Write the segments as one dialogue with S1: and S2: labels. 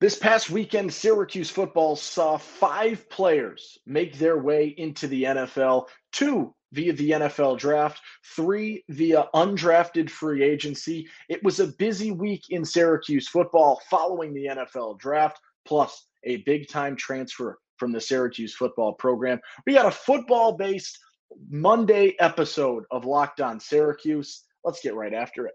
S1: This past weekend, Syracuse football saw five players make their way into the NFL, two via the NFL draft, three via undrafted free agency. It was a busy week in Syracuse football following the NFL draft, plus a big time transfer from the Syracuse football program. We got a football based Monday episode of Locked On Syracuse. Let's get right after it.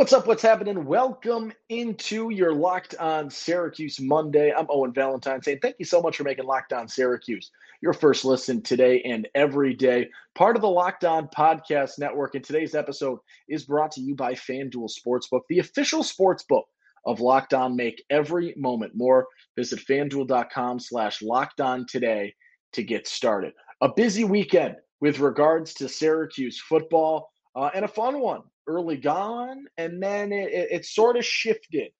S1: What's up? What's happening? Welcome into your Locked On Syracuse Monday. I'm Owen Valentine saying thank you so much for making Locked On Syracuse your first listen today and every day. Part of the Locked On Podcast Network. And today's episode is brought to you by FanDuel Sportsbook, the official sportsbook of Locked On. Make every moment more. Visit fanduel.com slash locked on today to get started. A busy weekend with regards to Syracuse football uh, and a fun one early gone, and then it, it, it sort of shifted.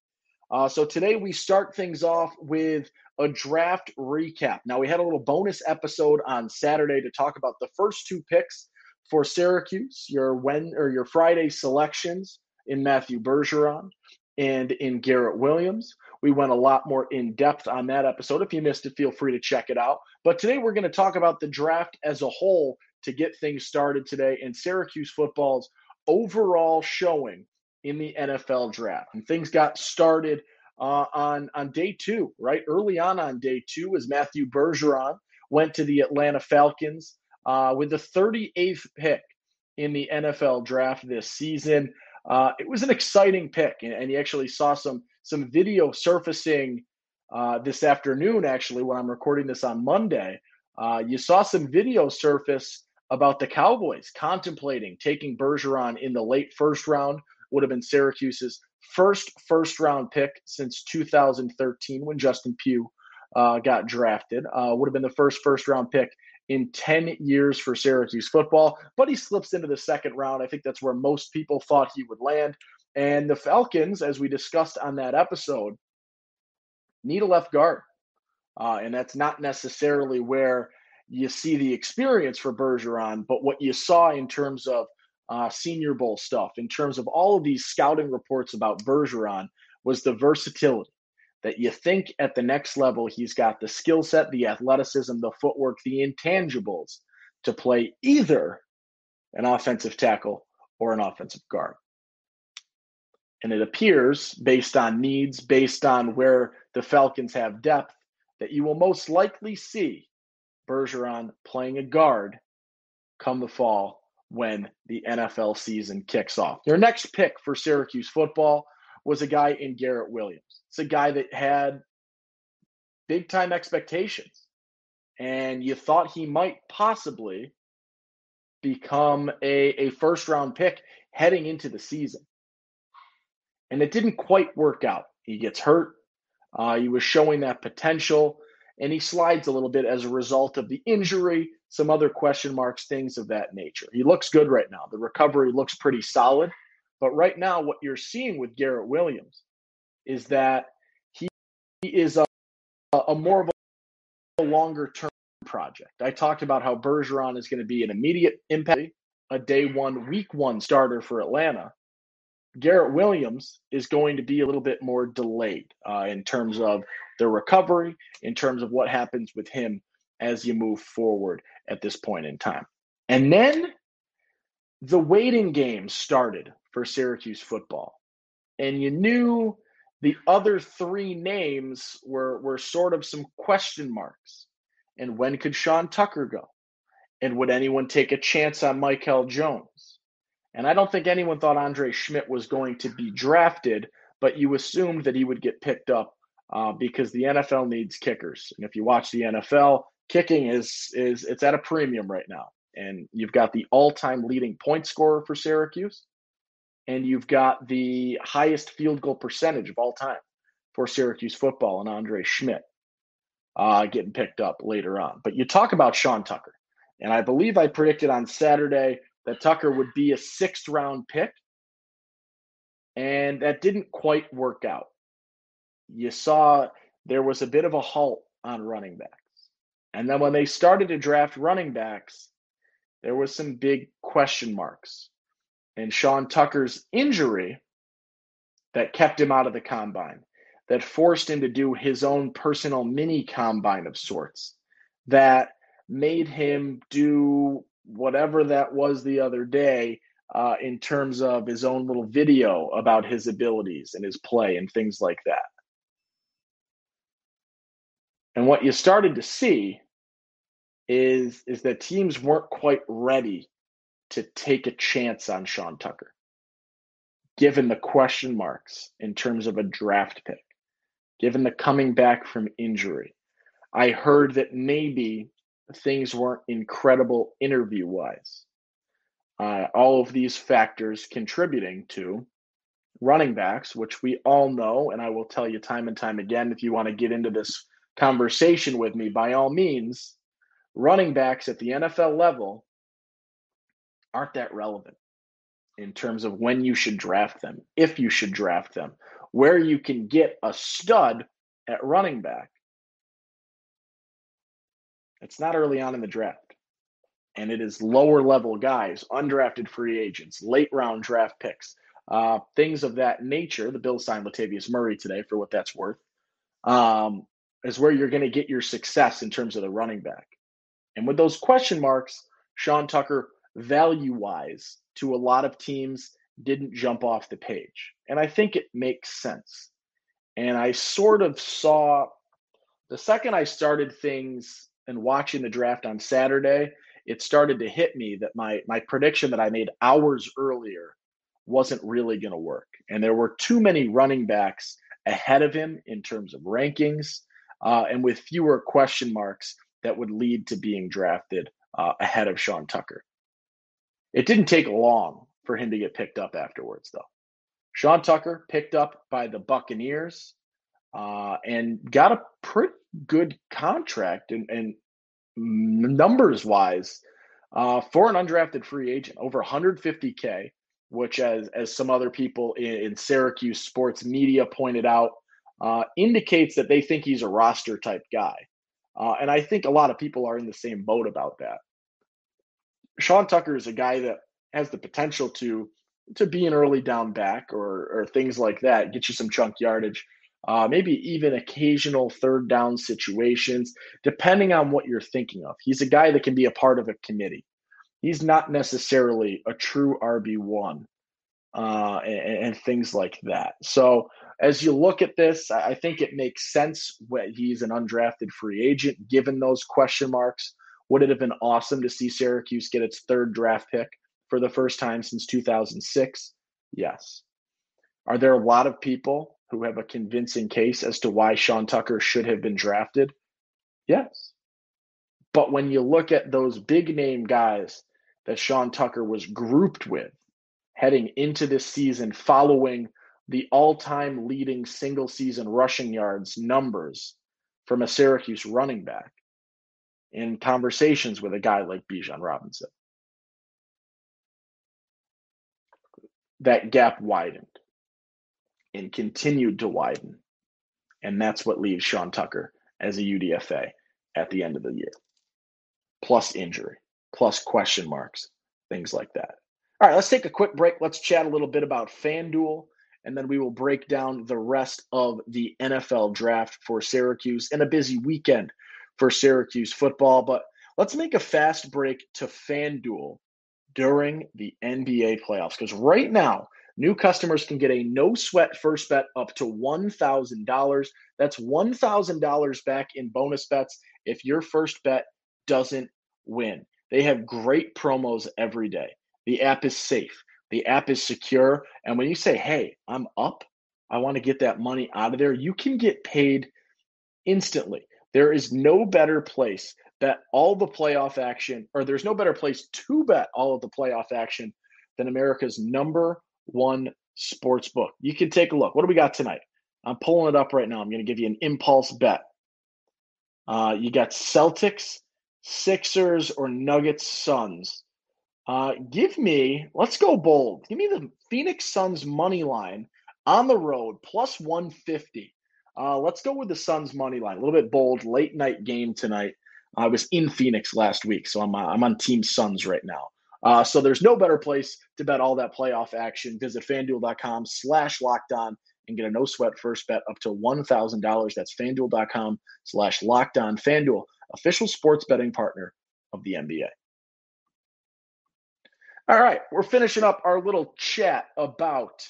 S1: Uh, so today we start things off with a draft recap. Now we had a little bonus episode on Saturday to talk about the first two picks for Syracuse, your when or your Friday selections in Matthew Bergeron and in Garrett Williams. We went a lot more in depth on that episode. If you missed it, feel free to check it out. But today we're going to talk about the draft as a whole to get things started today and Syracuse football's overall showing in the NFL draft. And things got started uh, on on day two, right early on on day two, as Matthew Bergeron went to the Atlanta Falcons uh, with the 38th pick in the NFL draft this season. Uh, it was an exciting pick, and, and, you actually saw some some video surfacing uh, this afternoon. Actually, when I'm recording this on Monday, uh, you saw some video surface about the Cowboys contemplating taking Bergeron in the late first round. Would have been Syracuse's first first round pick since 2013 when Justin Pugh uh, got drafted. Uh, would have been the first first round pick in 10 years for Syracuse football, but he slips into the second round. I think that's where most people thought he would land. And the Falcons, as we discussed on that episode, need a left guard. Uh, and that's not necessarily where you see the experience for Bergeron, but what you saw in terms of uh, Senior Bowl stuff, in terms of all of these scouting reports about Bergeron, was the versatility that you think at the next level he's got the skill set, the athleticism, the footwork, the intangibles to play either an offensive tackle or an offensive guard. And it appears, based on needs, based on where the Falcons have depth, that you will most likely see Bergeron playing a guard come the fall when the NFL season kicks off. Your next pick for Syracuse football was a guy in Garrett Williams. It's a guy that had big time expectations, and you thought he might possibly become a, a first round pick heading into the season. And it didn't quite work out. He gets hurt. Uh, he was showing that potential and he slides a little bit as a result of the injury, some other question marks, things of that nature. He looks good right now. The recovery looks pretty solid. But right now, what you're seeing with Garrett Williams is that he, is a, a more of a longer term project. I talked about how Bergeron is going to be an immediate impact, a day one, week one starter for Atlanta. Garrett Williams is going to be a little bit more delayed uh, in terms of the recovery, in terms of what happens with him as you move forward at this point in time. And then the waiting game started for Syracuse football. And you knew the other three names were, were sort of some question marks. And when could Sean Tucker go? And would anyone take a chance on Michael Jones? And I don't think anyone thought Andre Szmyt was going to be drafted, but you assumed that he would get picked up uh, because the NFL needs kickers. And if you watch the NFL, kicking is is it's at a premium right now. And you've got the all-time leading point scorer for Syracuse, and you've got the highest field goal percentage of all time for Syracuse football and Andre Szmyt uh, getting picked up later on. But you talk about Sean Tucker, and I believe I predicted on Saturday that Tucker would be a sixth round pick, and that didn't quite work out. You saw there was a bit of a halt on running backs. And then when they started to draft running backs, there was some big question marks. And Sean Tucker's injury that kept him out of the combine, that forced him to do his own personal mini combine of sorts, that made him do whatever that was the other day uh, in terms of his own little video about his abilities and his play and things like that. And what you started to see is is that teams weren't quite ready to take a chance on Sean Tucker, given the question marks in terms of a draft pick, given the coming back from injury. I heard that maybe things weren't incredible interview wise. Uh, all of these factors contributing to running backs, which we all know, and I will tell you time and time again if you want to get into this conversation with me, by all means, running backs at the NFL level aren't that relevant in terms of when you should draft them, if you should draft them, where you can get a stud at running back. It's not early on in the draft. And it is lower level guys, undrafted free agents, late round draft picks, uh, things of that nature. The Bills signed Latavius Murray today for what that's worth. Um, is where you're going to get your success in terms of the running back. And with those question marks, Sean Tucker, value wise, to a lot of teams, didn't jump off the page. And I think it makes sense. And I sort of saw the second I started things and watching the draft on Saturday, it started to hit me that my my prediction that I made hours earlier wasn't really going to work. And there were too many running backs ahead of him in terms of rankings uh, and with fewer question marks that would lead to being drafted uh, ahead of Sean Tucker. It didn't take long for him to get picked up afterwards, though. Sean Tucker picked up by the Buccaneers uh, and got a pretty good contract and, and numbers wise uh, for an undrafted free agent, over 150K, which, as, as some other people in, in Syracuse sports media pointed out, uh, indicates that they think he's a roster type guy. Uh, and I think a lot of people are in the same boat about that. Sean Tucker is a guy that has the potential to to be an early down back or or things like that, get you some chunk yardage, uh, maybe even occasional third down situations, depending on what you're thinking of. He's a guy that can be a part of a committee. He's not necessarily a true RB one uh, and, and, things like that. So as you look at this, I think it makes sense when he's an undrafted free agent, given those question marks. Would it have been awesome to see Syracuse get its third draft pick for the first time since 2006? Yes. Are there a lot of people who have a convincing case as to why Sean Tucker should have been drafted? Yes. But when you look at those big name guys that Sean Tucker was grouped with heading into this season following the all-time leading single season rushing yards numbers from a Syracuse running back in conversations with a guy like Bijan Robinson. That gap widened and continued to widen. And that's what leaves Sean Tucker as a UDFA at the end of the year. Plus injury, plus question marks, things like that. All right, let's take a quick break. Let's chat a little bit about FanDuel and then we will break down the rest of the NFL draft for Syracuse and a busy weekend for Syracuse football. But let's make a fast break to FanDuel during the NBA playoffs because right now, new customers can get a no sweat first bet up to $1,000. That's $1,000 back in bonus bets if your first bet doesn't win. They have great promos every day. The app is safe. The app is secure. And when you say, hey, I'm up, I want to get that money out of there, you can get paid instantly. There is no better place bet all the playoff action, or there's no better place to bet all of the playoff action than America's number One sports book. You can take a look. What do we got tonight? I'm pulling it up right now. I'm going to give you an impulse bet. Uh, you got Celtics, Sixers, or Nuggets, Suns. Uh, give me, let's go bold. Give me the Phoenix Suns money line on the road plus 150. Uh, let's go with the Suns money line. A little bit bold, late night game tonight. I was in Phoenix last week, so I'm I'm on Team Suns right now. Uh, so there's no better place to bet all that playoff action. Visit fanduel.com slash locked on and get a no sweat first bet up to $1,000. That's fanduel.com slash locked on. Fanduel, official sports betting partner of the NBA. All right, we're finishing up our little chat about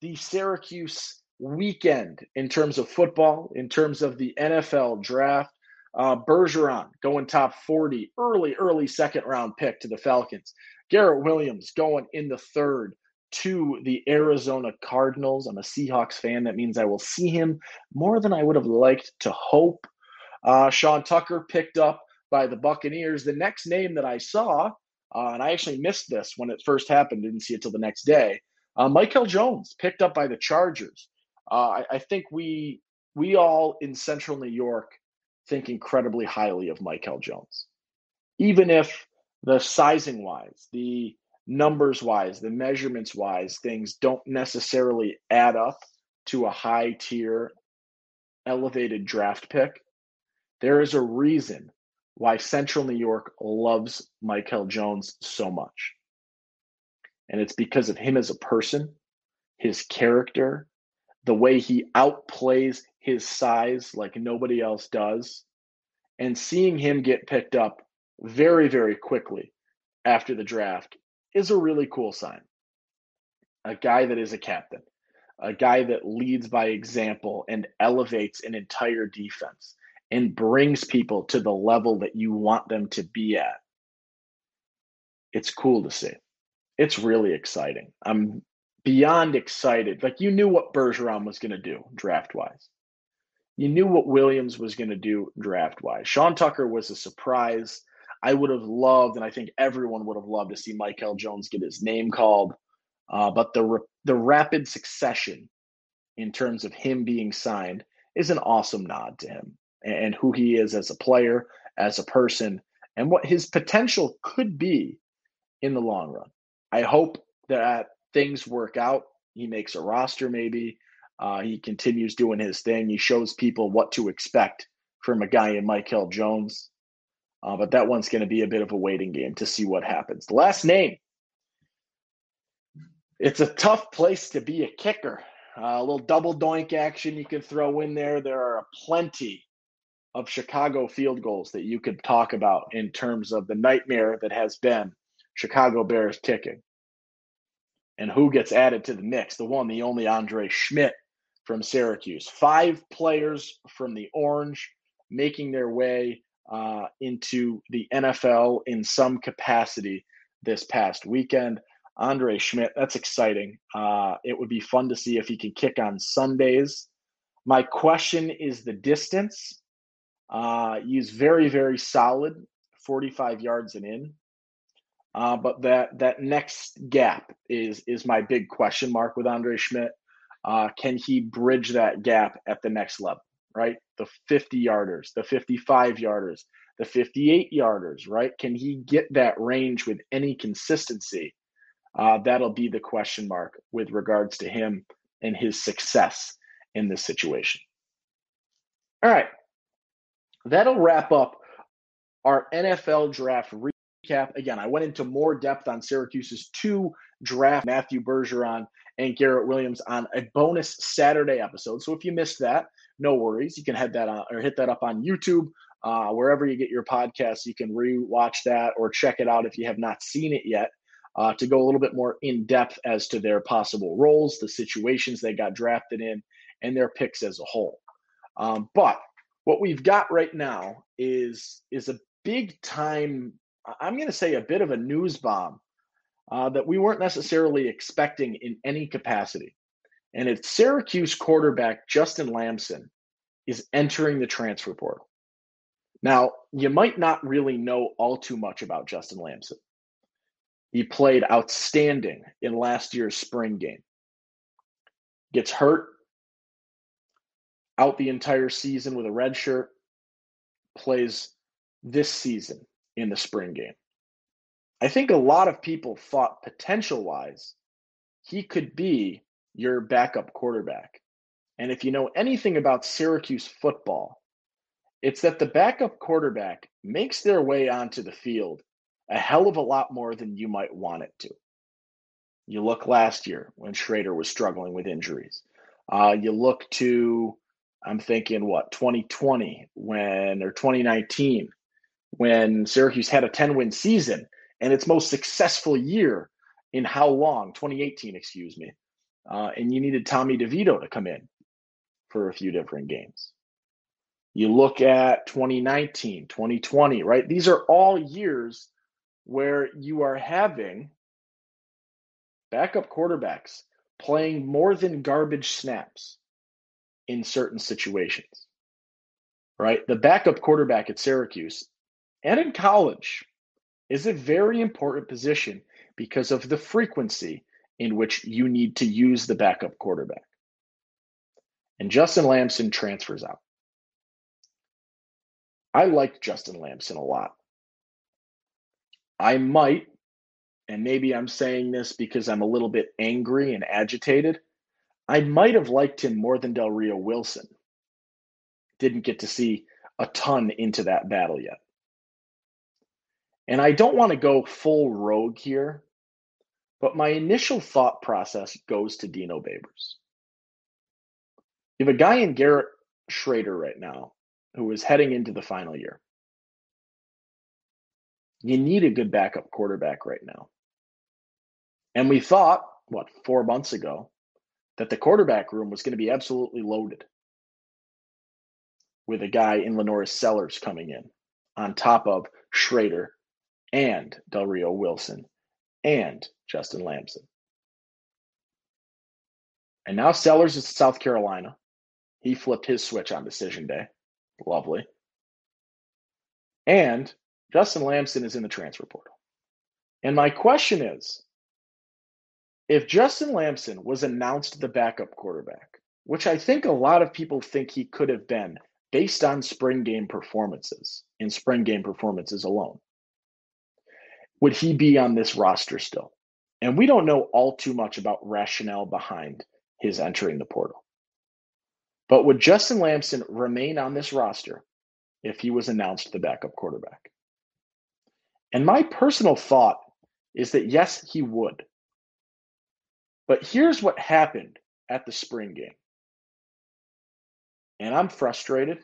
S1: the Syracuse weekend in terms of football, in terms of the NFL draft. Uh, Bergeron going top 40, early, early second round pick to the Falcons. Garrett Williams going in the third to the Arizona Cardinals. I'm a Seahawks fan. That means I will see him more than I would have liked to hope. Uh, Sean Tucker picked up by the Buccaneers. The next name that I saw, uh, and I actually missed this when it first happened, didn't see it till the next day. Uh, Michael Jones picked up by the Chargers. Uh, I, I, think we we all in Central New York think incredibly highly of Michael Jones, even if the sizing wise, the numbers wise, the measurements wise, things don't necessarily add up to a high tier elevated draft pick. There is a reason why Central New York loves Michael Jones so much. And it's because of him as a person, his character, the way he outplays his size like nobody else does, and seeing him get picked up very, very quickly after the draft is a really cool sign. A guy that is a captain, a guy that leads by example and elevates an entire defense and brings people to the level that you want them to be at. It's cool to see. It's really exciting. I'm beyond excited. Like you knew what Bergeron was going to do draft wise. You knew what Williams was going to do draft wise. Sean Tucker was a surprise. I would have loved, and I think everyone would have loved to see Michael Jones get his name called. Uh, but the the rapid succession in terms of him being signed is an awesome nod to him and, and who he is as a player, as a person, and what his potential could be in the long run. I hope that things work out. He makes a roster, maybe. Uh, he continues doing his thing. He shows people what to expect from a guy in Michael Jones. Uh, but that one's going to be a bit of a waiting game to see what happens. Last name. It's a tough place to be a kicker. Uh, a little double doink action you can throw in there. There are plenty of Chicago field goals that you could talk about in terms of the nightmare that has been Chicago Bears kicking. And who gets added to the mix? The one, the only Andre Szmyt from Syracuse. Five players from the Orange making their way uh, into the NFL in some capacity this past weekend. Andre Szmyt, that's exciting. Uh, it would be fun to see if he can kick on Sundays. My question is the distance. Uh, he's very, very solid, 45 yards and in. Uh, but that that next gap is is my big question mark with Andre Szmyt. Uh, can he bridge that gap at the next level? right? The 50 yarders, the 55 yarders, the 58 yarders, right? Can he get that range with any consistency? Uh, that'll be the question mark with regards to him and his success in this situation. All right. That'll wrap up our NFL draft recap. Again, I went into more depth on Syracuse's two draft, Matthew Bergeron and Garrett Williams, on a bonus Saturday episode. So if you missed that, no worries. You can head that on or hit that up on YouTube, uh, wherever you get your podcasts. You can re-watch that or check it out if you have not seen it yet. Uh, to go a little bit more in depth as to their possible roles, the situations they got drafted in, and their picks as a whole. Um, but what we've got right now is is a big time. I'm going to say a bit of a news bomb uh, that we weren't necessarily expecting in any capacity and it's Syracuse quarterback Justin Lamson is entering the transfer portal. Now, you might not really know all too much about Justin Lamson. He played outstanding in last year's spring game. Gets hurt out the entire season with a red shirt, plays this season in the spring game. I think a lot of people thought potential wise he could be your backup quarterback. And if you know anything about Syracuse football, it's that the backup quarterback makes their way onto the field a hell of a lot more than you might want it to. You look last year when Shrader was struggling with injuries. Uh, you look to, I'm thinking, what, 2020 when, or 2019, when Syracuse had a 10 win season and its most successful year in how long? 2018, excuse me. Uh, and you needed Tommy DeVito to come in for a few different games. You look at 2019, 2020, right? These are all years where you are having backup quarterbacks playing more than garbage snaps in certain situations, right? The backup quarterback at Syracuse and in college is a very important position because of the frequency in which you need to use the backup quarterback. And Justin Lamson transfers out. I liked Justin Lamson a lot. I might, and maybe I'm saying this because I'm a little bit angry and agitated, I might have liked him more than Del Rio Wilson. Didn't get to see a ton into that battle yet. And I don't want to go full rogue here, but my initial thought process goes to Dino Babers. You have a guy in Garrett Shrader right now who is heading into the final year. You need a good backup quarterback right now. And we thought, what, four months ago, that the quarterback room was going to be absolutely loaded with a guy in LaNorris Sellers coming in on top of Shrader and Del Rio Wilson and Justin Lamson. And now Sellers is South Carolina. He flipped his switch on decision day. Lovely. And Justin Lamson is in the transfer portal. And my question is if Justin Lamson was announced the backup quarterback, which I think a lot of people think he could have been based on spring game performances, in spring game performances alone, would he be on this roster still? And we don't know all too much about rationale behind his entering the portal. But would Justin Lamson remain on this roster if he was announced the backup quarterback? And my personal thought is that yes, he would. But here's what happened at the spring game. And I'm frustrated,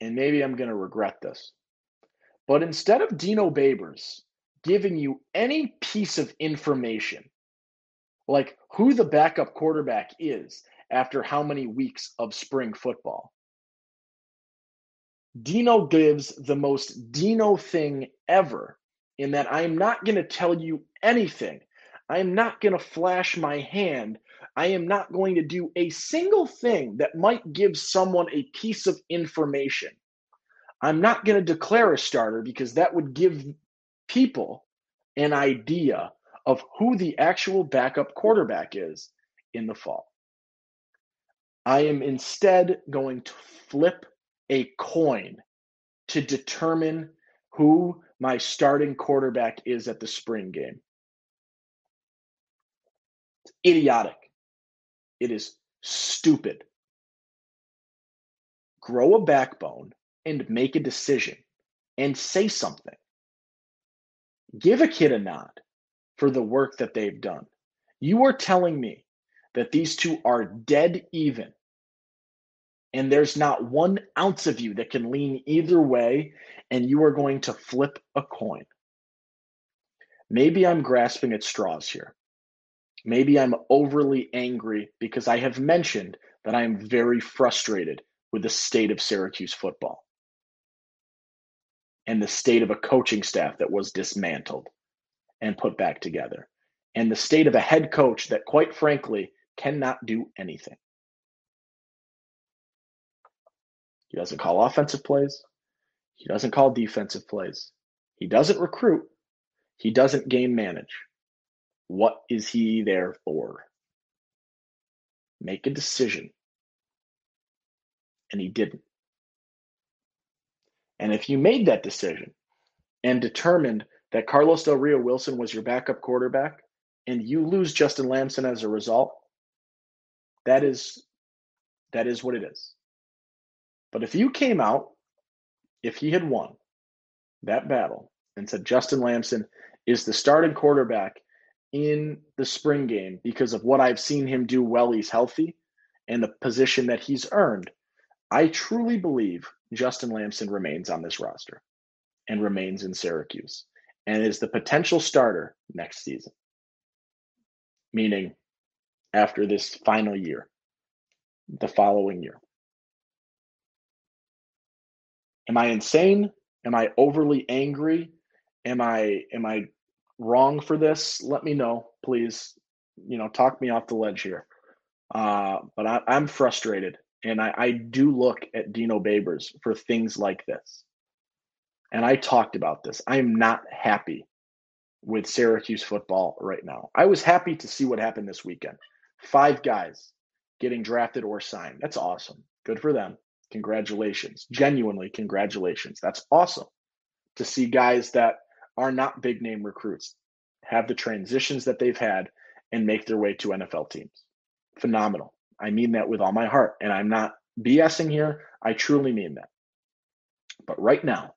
S1: and maybe I'm going to regret this. But instead of Dino Babers giving you any piece of information, like who the backup quarterback is after how many weeks of spring football, Dino gives the most Dino thing ever in that I'm not going to tell you anything. I am not going to flash my hand. I am not going to do a single thing that might give someone a piece of information. I'm not going to declare a starter because that would give people an idea of who the actual backup quarterback is in the fall. I am instead going to flip a coin to determine who my starting quarterback is at the spring game. It's idiotic. It is stupid. Grow a backbone and make a decision and say something. Give a kid a nod for the work that they've done. You are telling me that these two are dead even and there's not one ounce of you that can lean either way, and you are going to flip a coin. Maybe I'm grasping at straws here. Maybe I'm overly angry because I have mentioned that I am very frustrated with the state of Syracuse football and the state of a coaching staff that was dismantled and put back together, and the state of a head coach that, quite frankly, cannot do anything. He doesn't call offensive plays. He doesn't call defensive plays. He doesn't recruit. He doesn't game manage. What is he there for? Make a decision. And he didn't. And if you made that decision and determined that Carlos Del Rio Wilson was your backup quarterback and you lose Justin Lamson as a result, that is that is what it is. But if you came out, if he had won that battle and said Justin Lamson is the starting quarterback in the spring game because of what I've seen him do while he's healthy and the position that he's earned, I truly believe Justin Lamson remains on this roster and remains in Syracuse and is the potential starter next season, meaning after this final year, the following year. Am I insane? Am I overly angry? Am I am I wrong for this? Let me know, please. You know, talk me off the ledge here. Uh, but I, I'm frustrated, and I, I do look at Dino Babers for things like this. And I talked about this. I am not happy with Syracuse football right now. I was happy to see what happened this weekend. Five guys getting drafted or signed. That's awesome. Good for them. Congratulations. Genuinely, congratulations. That's awesome to see guys that are not big name recruits have the transitions that they've had and make their way to NFL teams. Phenomenal. I mean that with all my heart. And I'm not BSing here. I truly mean that. But right now,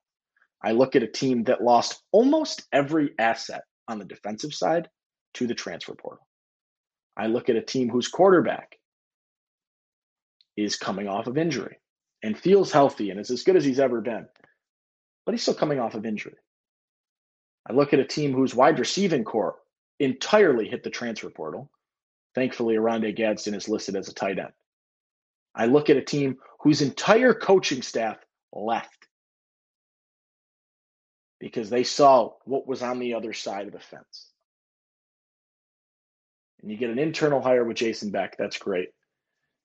S1: I look at a team that lost almost every asset on the defensive side to the transfer portal. I look at a team whose quarterback is coming off of injury and feels healthy and is as good as he's ever been, but he's still coming off of injury. I look at a team whose wide receiving core entirely hit the transfer portal. Thankfully, Oronde Gadsden is listed as a tight end. I look at a team whose entire coaching staff left because they saw what was on the other side of the fence. And you get an internal hire with Jason Beck, that's great.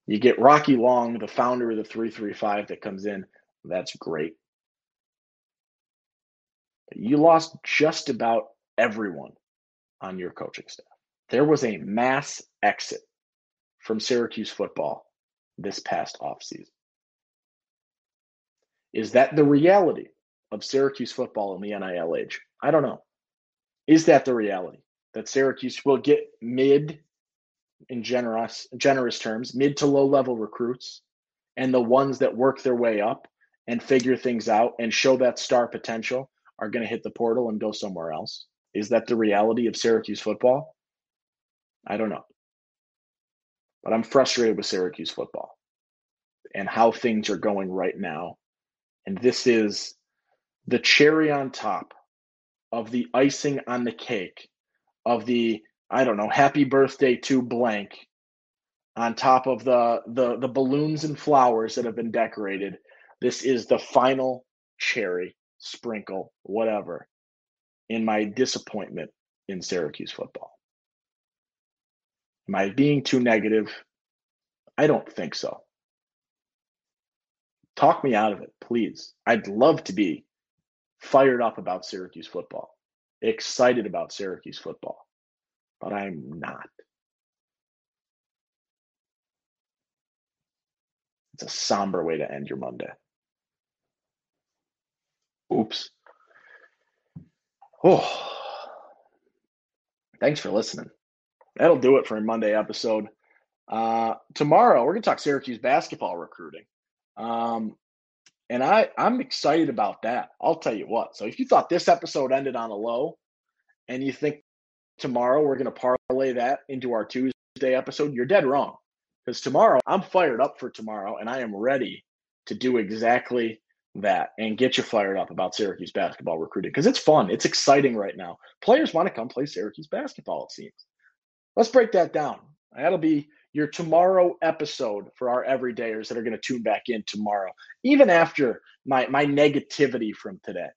S1: You get Rocky Long, the founder of the 335 that comes in, that's great. You lost just about everyone on your coaching staff. There was a mass exit from Syracuse football this past offseason. Is that the reality of Syracuse football in the NIL age? I don't know. Is that the reality that Syracuse will get mid in generous generous terms, mid to low level recruits and the ones that work their way up and figure things out and show that star potential are going to hit the portal and go somewhere else? Is that the reality of Syracuse football? I don't know. But I'm frustrated with Syracuse football and how things are going right now. And this is the cherry on top of the icing on the cake of the, I don't know, happy birthday to blank on top of the the the balloons and flowers that have been decorated. This is the final cherry sprinkle, whatever, in my disappointment in Syracuse football. Am I being too negative? I don't think so. Talk me out of it, please. I'd love to be fired up about Syracuse football, excited about Syracuse football, but I'm not. It's a somber way to end your Monday. Oops. Oh, thanks for listening. That'll do it for a Monday episode. Uh, tomorrow, we're going to talk Syracuse basketball recruiting. Um, and I, I'm excited about that. I'll tell you what. So, if you thought this episode ended on a low and you think tomorrow we're going to parlay that into our Tuesday episode, you're dead wrong. Because tomorrow, I'm fired up for tomorrow and I am ready to do exactly that and get you fired up about Syracuse basketball recruiting because it's fun. It's exciting right now. Players want to come play Syracuse basketball, it seems. Let's break that down. That'll be your tomorrow episode for our everydayers that are going to tune back in tomorrow, even after my, my negativity from today.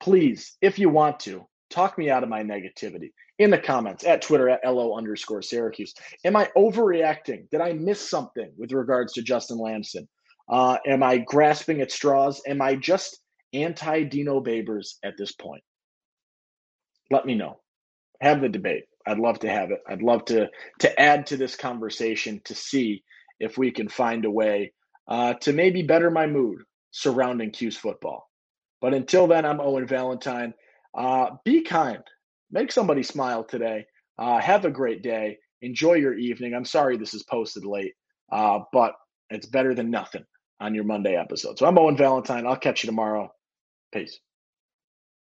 S1: Please, if you want to, talk me out of my negativity in the comments at Twitter at LO underscore Syracuse. Am I overreacting? Did I miss something with regards to Justin Lamson? Uh, am I grasping at straws? Am I just anti Dino Babers at this point? let me know. Have the debate. I'd love to have it. I'd love to to add to this conversation to see if we can find a way uh, to maybe better my mood surrounding 'Cuse football. But until then, I'm Owen Valentine. Uh, be kind. Make somebody smile today. Uh, have a great day. Enjoy your evening. I'm sorry this is posted late, uh, but it's better than nothing on your Monday episode. So I'm Owen Valentine. I'll catch you tomorrow. Peace.